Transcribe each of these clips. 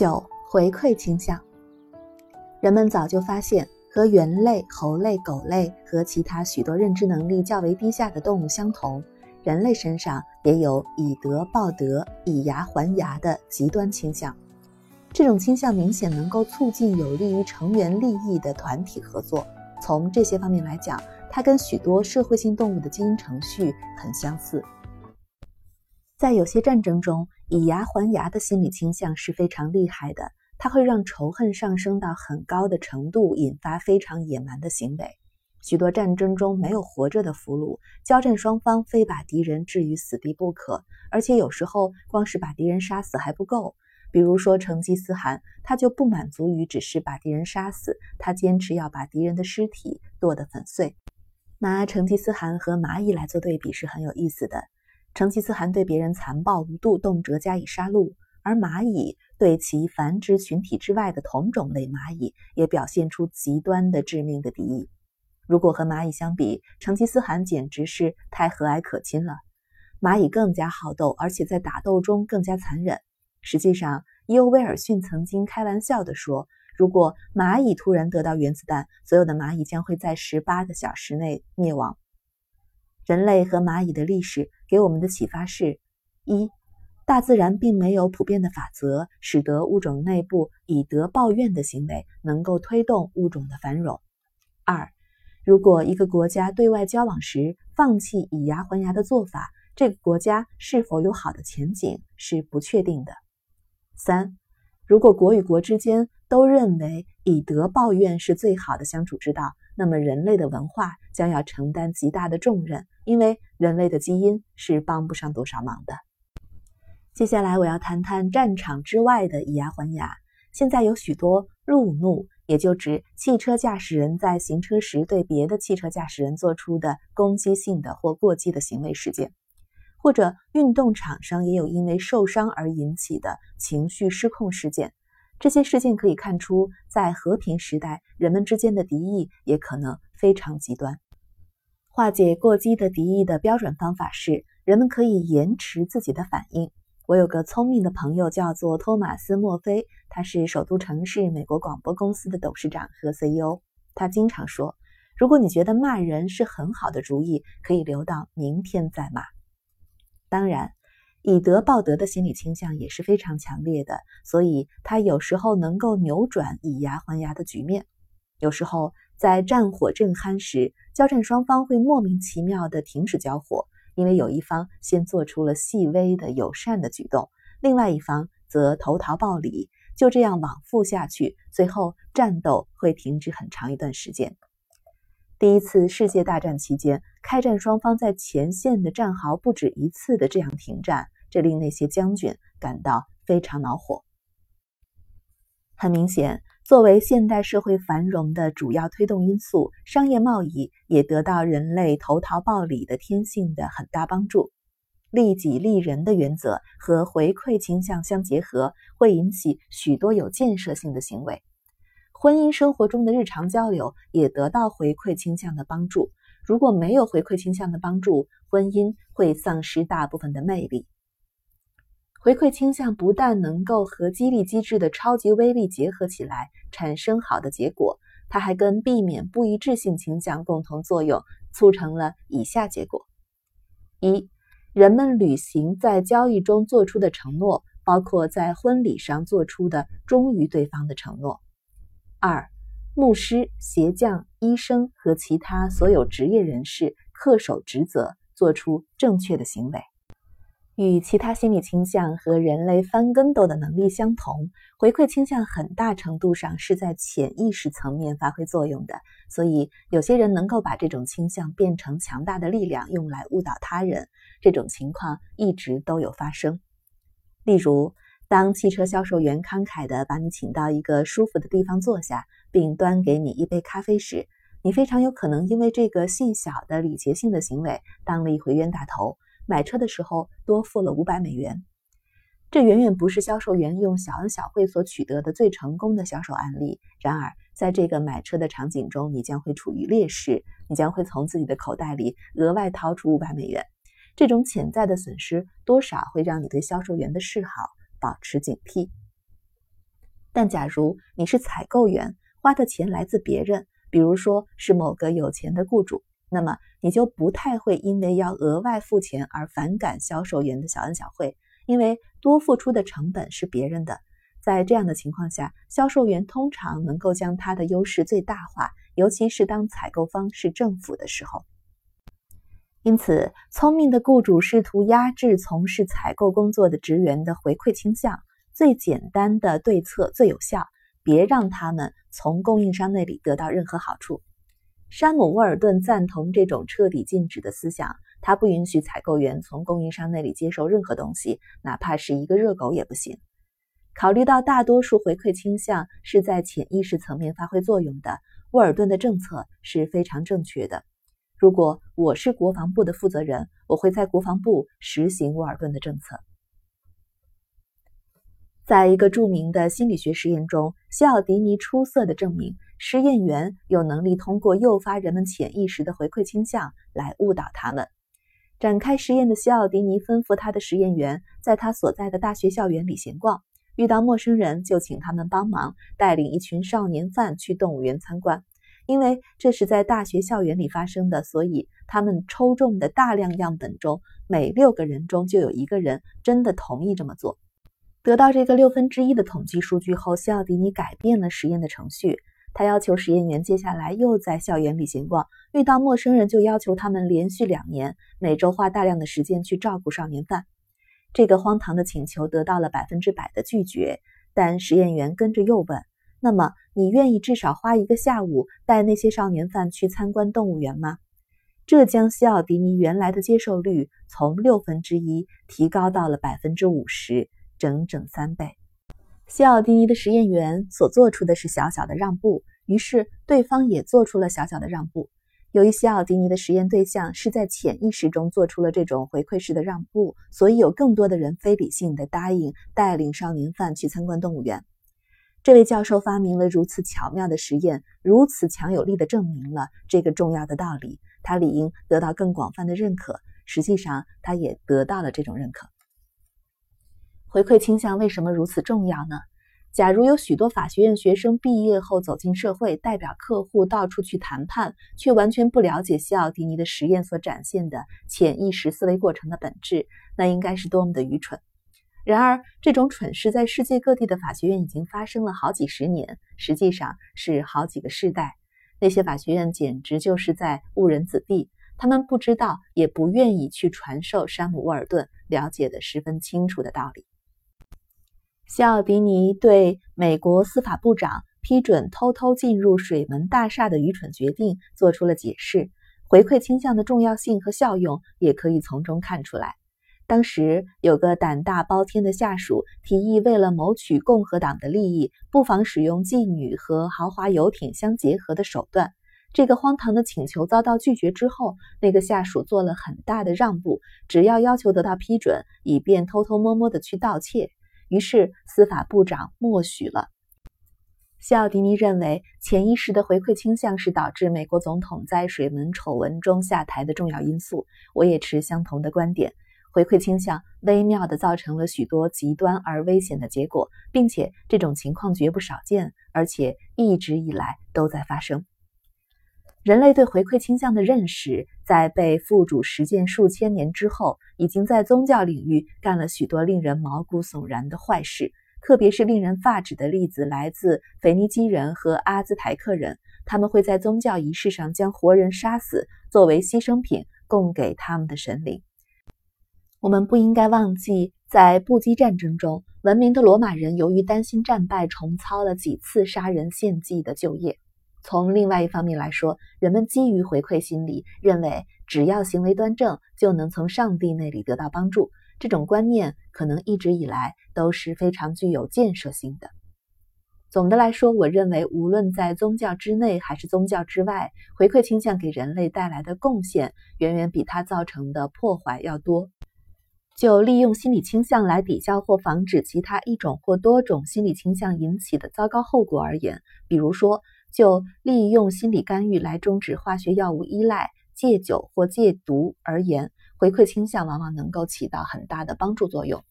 九、回馈倾向。人们早就发现，和猿类、猴类、狗类和其他许多认知能力较为低下的动物相同，人类身上也有以德报德、以牙还牙的极端倾向。这种倾向明显能够促进有利于成员利益的团体合作。从这些方面来讲，它跟许多社会性动物的基因程序很相似。在有些战争中，以牙还牙的心理倾向是非常厉害的，它会让仇恨上升到很高的程度，引发非常野蛮的行为。许多战争中没有活着的俘虏，交战双方非把敌人置于死地不可，而且有时候光是把敌人杀死还不够。比如说成吉思汗，他就不满足于只是把敌人杀死，他坚持要把敌人的尸体剁得粉碎。拿成吉思汗和蚂蚁来做对比是很有意思的。成吉思汗对别人残暴无度，动辄加以杀戮；而蚂蚁对其繁殖群体之外的同种类蚂蚁也表现出极端的致命的敌意。如果和蚂蚁相比，成吉思汗简直是太和蔼可亲了。蚂蚁更加好斗，而且在打斗中更加残忍。实际上，伊欧威尔逊曾经开玩笑地说：“如果蚂蚁突然得到原子弹，所有的蚂蚁将会在十八个小时内灭亡。”人类和蚂蚁的历史给我们的启发是：一、大自然并没有普遍的法则，使得物种内部以德报怨的行为能够推动物种的繁荣；二、如果一个国家对外交往时放弃以牙还牙的做法，这个国家是否有好的前景是不确定的；三、如果国与国之间都认为以德报怨是最好的相处之道，那么人类的文化将要承担极大的重任。因为人类的基因是帮不上多少忙的。接下来我要谈谈战场之外的以牙还牙。现在有许多路怒，也就指汽车驾驶人在行车时对别的汽车驾驶人做出的攻击性的或过激的行为事件，或者运动场上也有因为受伤而引起的情绪失控事件。这些事件可以看出，在和平时代，人们之间的敌意也可能非常极端。化解过激的敌意的标准方法是，人们可以延迟自己的反应。我有个聪明的朋友叫做托马斯·墨菲，他是首都城市美国广播公司的董事长和 CEO。他经常说：“如果你觉得骂人是很好的主意，可以留到明天再骂。”当然，以德报德的心理倾向也是非常强烈的，所以他有时候能够扭转以牙还牙的局面。有时候，在战火正酣时，交战双方会莫名其妙地停止交火，因为有一方先做出了细微的友善的举动，另外一方则投桃报李，就这样往复下去，最后战斗会停止很长一段时间。第一次世界大战期间，开战双方在前线的战壕不止一次的这样停战，这令那些将军感到非常恼火。很明显。作为现代社会繁荣的主要推动因素，商业贸易也得到人类投桃报李的天性的很大帮助。利己利人的原则和回馈倾向相结合，会引起许多有建设性的行为。婚姻生活中的日常交流也得到回馈倾向的帮助。如果没有回馈倾向的帮助，婚姻会丧失大部分的魅力。回馈倾向不但能够和激励机制的超级威力结合起来，产生好的结果，它还跟避免不一致性倾向共同作用，促成了以下结果：一、人们履行在交易中做出的承诺，包括在婚礼上做出的忠于对方的承诺；二、牧师、鞋匠、医生和其他所有职业人士恪守职责，做出正确的行为。与其他心理倾向和人类翻跟斗的能力相同，回馈倾向很大程度上是在潜意识层面发挥作用的。所以，有些人能够把这种倾向变成强大的力量，用来误导他人。这种情况一直都有发生。例如，当汽车销售员慷慨地把你请到一个舒服的地方坐下，并端给你一杯咖啡时，你非常有可能因为这个细小的礼节性的行为当了一回冤大头。买车的时候多付了五百美元，这远远不是销售员用小恩小惠所取得的最成功的销售案例。然而，在这个买车的场景中，你将会处于劣势，你将会从自己的口袋里额外掏出五百美元。这种潜在的损失多少会让你对销售员的示好保持警惕。但假如你是采购员，花的钱来自别人，比如说是某个有钱的雇主，那么你就不太会因为要额外付钱而反感销售员的小恩小惠，因为多付出的成本是别人的。在这样的情况下，销售员通常能够将他的优势最大化，尤其是当采购方是政府的时候。因此，聪明的雇主试图压制从事采购工作的职员的回馈倾向。最简单的对策最有效，别让他们从供应商那里得到任何好处。山姆·沃尔顿赞同这种彻底禁止的思想，他不允许采购员从供应商那里接受任何东西，哪怕是一个热狗也不行。考虑到大多数回馈倾向是在潜意识层面发挥作用的，沃尔顿的政策是非常正确的。如果我是国防部的负责人，我会在国防部实行沃尔顿的政策。在一个著名的心理学实验中，西奥迪尼出色地证明，实验员有能力通过诱发人们潜意识的回馈倾向来误导他们。展开实验的西奥迪尼吩咐他的实验员在他所在的大学校园里闲逛，遇到陌生人就请他们帮忙带领一群少年犯去动物园参观。因为这是在大学校园里发生的，所以他们抽中的大量样本中，每六个人中就有一个人真的同意这么做。得到这个六分之一的统计数据后，西奥迪尼改变了实验的程序。他要求实验员接下来又在校园里闲逛，遇到陌生人就要求他们连续两年每周花大量的时间去照顾少年犯。这个荒唐的请求得到了百分之百的拒绝，但实验员跟着又问。那么，你愿意至少花一个下午带那些少年犯去参观动物园吗？这将西奥迪尼原来的接受率从六分之一提高到了百分之五十，整整三倍。西奥迪尼的实验员所做出的是小小的让步，于是对方也做出了小小的让步。由于西奥迪尼的实验对象是在潜意识中做出了这种回馈式的让步，所以有更多的人非理性的答应带领少年犯去参观动物园。这位教授发明了如此巧妙的实验，如此强有力地证明了这个重要的道理。他理应得到更广泛的认可。实际上，他也得到了这种认可。回馈倾向为什么如此重要呢？假如有许多法学院学生毕业后走进社会，代表客户到处去谈判，却完全不了解西奥迪尼的实验所展现的潜意识思维过程的本质，那应该是多么的愚蠢！然而，这种蠢事在世界各地的法学院已经发生了好几十年，实际上是好几个世代。那些法学院简直就是在误人子弟，他们不知道，也不愿意去传授山姆·沃尔顿了解的十分清楚的道理。西奥迪尼对美国司法部长批准偷偷进入水门大厦的愚蠢决定做出了解释，回馈倾向的重要性和效用也可以从中看出来。当时有个胆大包天的下属提议，为了谋取共和党的利益，不妨使用妓女和豪华游艇相结合的手段。这个荒唐的请求遭到拒绝之后，那个下属做了很大的让步，只要要求得到批准，以便偷偷摸摸的去盗窃。于是司法部长默许了。西奥迪尼认为，潜意识的回馈倾向是导致美国总统在水门丑闻中下台的重要因素。我也持相同的观点。回馈倾向微妙地造成了许多极端而危险的结果，并且这种情况绝不少见，而且一直以来都在发生。人类对回馈倾向的认识，在被付诸实践数千年之后，已经在宗教领域干了许多令人毛骨悚然的坏事。特别是令人发指的例子来自腓尼基人和阿兹台克人，他们会在宗教仪式上将活人杀死，作为牺牲品供给他们的神灵。我们不应该忘记，在布基战争中，文明的罗马人由于担心战败，重操了几次杀人献祭的旧业。从另外一方面来说，人们基于回馈心理，认为只要行为端正，就能从上帝那里得到帮助。这种观念可能一直以来都是非常具有建设性的。总的来说，我认为无论在宗教之内还是宗教之外，回馈倾向给人类带来的贡献，远远比它造成的破坏要多。就利用心理倾向来抵消或防止其他一种或多种心理倾向引起的糟糕后果而言，比如说，就利用心理干预来终止化学药物依赖、戒酒或戒毒而言，回馈倾向往往能够起到很大的帮助作用。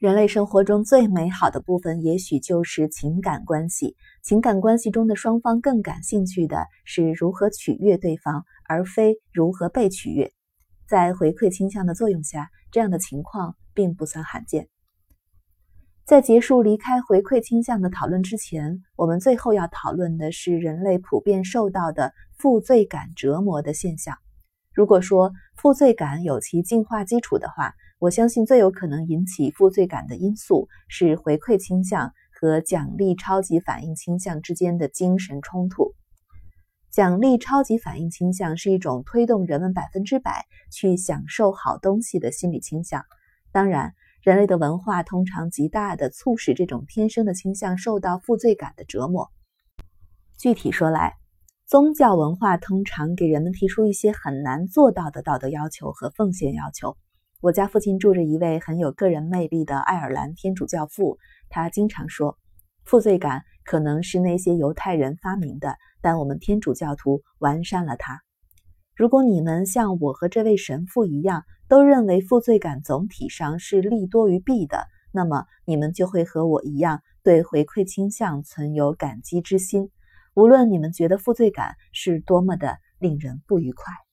人类生活中最美好的部分，也许就是情感关系。情感关系中的双方更感兴趣的是如何取悦对方，而非如何被取悦。在回馈倾向的作用下，这样的情况并不算罕见。在结束离开回馈倾向的讨论之前，我们最后要讨论的是人类普遍受到的负罪感折磨的现象。如果说负罪感有其进化基础的话，我相信最有可能引起负罪感的因素是回馈倾向和奖励超级反应倾向之间的精神冲突。奖励超级反应倾向是一种推动人们百分之百去享受好东西的心理倾向，当然。人类的文化通常极大地促使这种天生的倾向受到负罪感的折磨。具体说来，宗教文化通常给人们提出一些很难做到的道德要求和奉献要求。我家附近住着一位很有个人魅力的爱尔兰天主教父，他经常说，负罪感可能是那些犹太人发明的，但我们天主教徒完善了它。如果你们像我和这位神父一样，都认为负罪感总体上是利多于弊的，那么你们就会和我一样对回馈倾向存有感激之心，无论你们觉得负罪感是多么的令人不愉快。